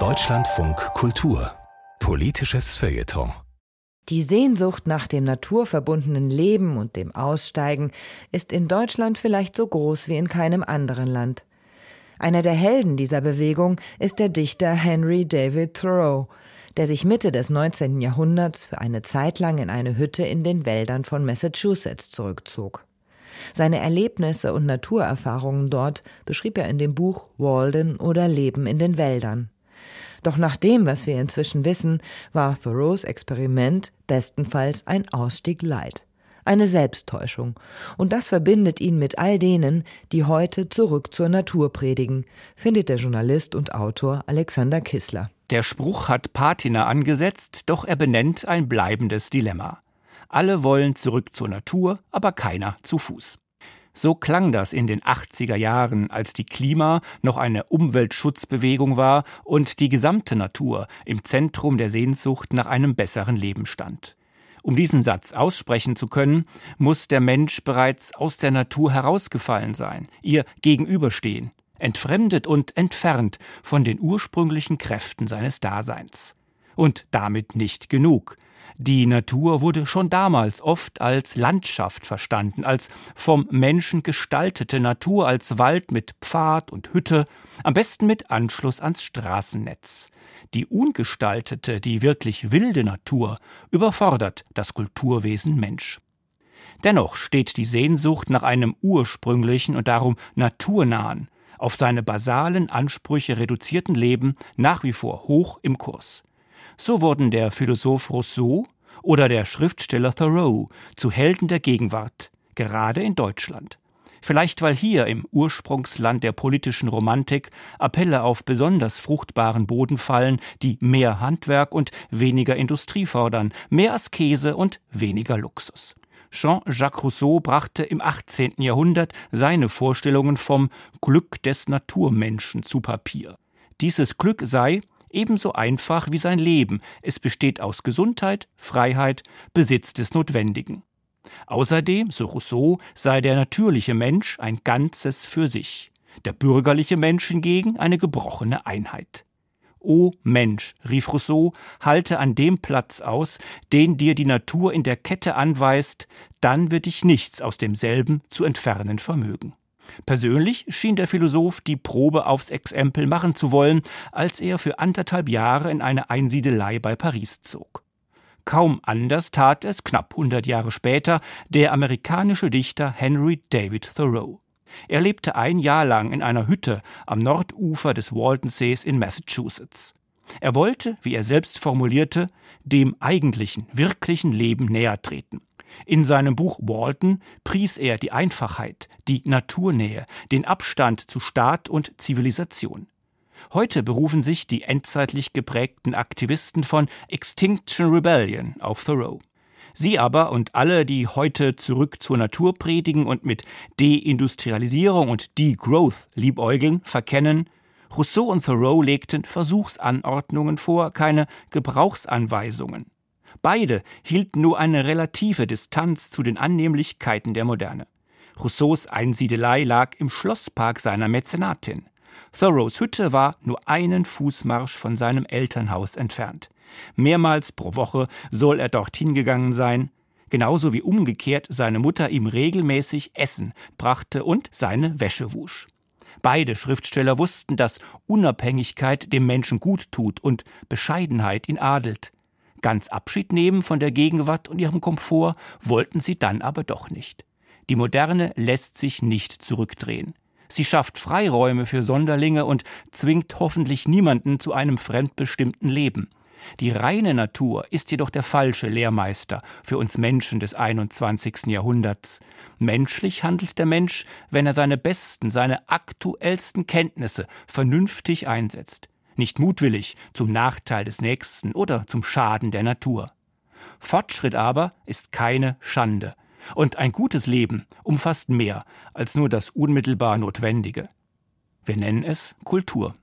Deutschlandfunk Kultur Politisches Feuilleton die Sehnsucht nach dem naturverbundenen Leben und dem Aussteigen ist in Deutschland vielleicht so groß wie in keinem anderen Land. Einer der Helden dieser Bewegung ist der Dichter Henry David Thoreau, der sich Mitte des 19. Jahrhunderts für eine Zeit lang in eine Hütte in den Wäldern von Massachusetts zurückzog. Seine Erlebnisse und Naturerfahrungen dort beschrieb er in dem Buch Walden oder Leben in den Wäldern. Doch nach dem, was wir inzwischen wissen, war Thoreaus Experiment bestenfalls ein Ausstieg Leid. Eine Selbsttäuschung. Und das verbindet ihn mit all denen, die heute zurück zur Natur predigen, findet der Journalist und Autor Alexander Kissler. Der Spruch hat Patina angesetzt, doch er benennt ein bleibendes Dilemma. Alle wollen zurück zur Natur, aber keiner zu Fuß. So klang das in den 80er Jahren, als die Klima noch eine Umweltschutzbewegung war und die gesamte Natur im Zentrum der Sehnsucht nach einem besseren Leben stand. Um diesen Satz aussprechen zu können, muss der Mensch bereits aus der Natur herausgefallen sein, ihr gegenüberstehen, entfremdet und entfernt von den ursprünglichen Kräften seines Daseins. Und damit nicht genug. Die Natur wurde schon damals oft als Landschaft verstanden, als vom Menschen gestaltete Natur, als Wald mit Pfad und Hütte, am besten mit Anschluss ans Straßennetz. Die ungestaltete, die wirklich wilde Natur überfordert das Kulturwesen Mensch. Dennoch steht die Sehnsucht nach einem ursprünglichen und darum naturnahen, auf seine basalen Ansprüche reduzierten Leben nach wie vor hoch im Kurs. So wurden der Philosoph Rousseau oder der Schriftsteller Thoreau zu Helden der Gegenwart, gerade in Deutschland. Vielleicht weil hier im Ursprungsland der politischen Romantik Appelle auf besonders fruchtbaren Boden fallen, die mehr Handwerk und weniger Industrie fordern, mehr Askese und weniger Luxus. Jean-Jacques Rousseau brachte im 18. Jahrhundert seine Vorstellungen vom Glück des Naturmenschen zu Papier. Dieses Glück sei, ebenso einfach wie sein Leben. Es besteht aus Gesundheit, Freiheit, Besitz des Notwendigen. Außerdem, so Rousseau, sei der natürliche Mensch ein Ganzes für sich, der bürgerliche Mensch hingegen eine gebrochene Einheit. O Mensch, rief Rousseau, halte an dem Platz aus, den dir die Natur in der Kette anweist, dann wird dich nichts aus demselben zu entfernen vermögen. Persönlich schien der Philosoph die Probe aufs Exempel machen zu wollen, als er für anderthalb Jahre in eine Einsiedelei bei Paris zog. Kaum anders tat es knapp hundert Jahre später der amerikanische Dichter Henry David Thoreau. Er lebte ein Jahr lang in einer Hütte am Nordufer des Waldensees in Massachusetts. Er wollte, wie er selbst formulierte, dem eigentlichen, wirklichen Leben näher treten. In seinem Buch Walton pries er die Einfachheit, die Naturnähe, den Abstand zu Staat und Zivilisation. Heute berufen sich die endzeitlich geprägten Aktivisten von Extinction Rebellion auf Thoreau. Sie aber und alle, die heute zurück zur Natur predigen und mit Deindustrialisierung und Degrowth liebäugeln, verkennen, Rousseau und Thoreau legten Versuchsanordnungen vor, keine Gebrauchsanweisungen. Beide hielten nur eine relative Distanz zu den Annehmlichkeiten der Moderne. Rousseaus Einsiedelei lag im Schlosspark seiner Mäzenatin. Thoreaus Hütte war nur einen Fußmarsch von seinem Elternhaus entfernt. Mehrmals pro Woche soll er dorthin gegangen sein, genauso wie umgekehrt seine Mutter ihm regelmäßig Essen brachte und seine Wäsche wusch. Beide Schriftsteller wussten, dass Unabhängigkeit dem Menschen gut tut und Bescheidenheit ihn adelt. Ganz Abschied nehmen von der Gegenwart und ihrem Komfort wollten sie dann aber doch nicht. Die Moderne lässt sich nicht zurückdrehen. Sie schafft Freiräume für Sonderlinge und zwingt hoffentlich niemanden zu einem fremdbestimmten Leben. Die reine Natur ist jedoch der falsche Lehrmeister für uns Menschen des 21. Jahrhunderts. Menschlich handelt der Mensch, wenn er seine besten, seine aktuellsten Kenntnisse vernünftig einsetzt nicht mutwillig zum Nachteil des Nächsten oder zum Schaden der Natur. Fortschritt aber ist keine Schande, und ein gutes Leben umfasst mehr als nur das unmittelbar Notwendige. Wir nennen es Kultur.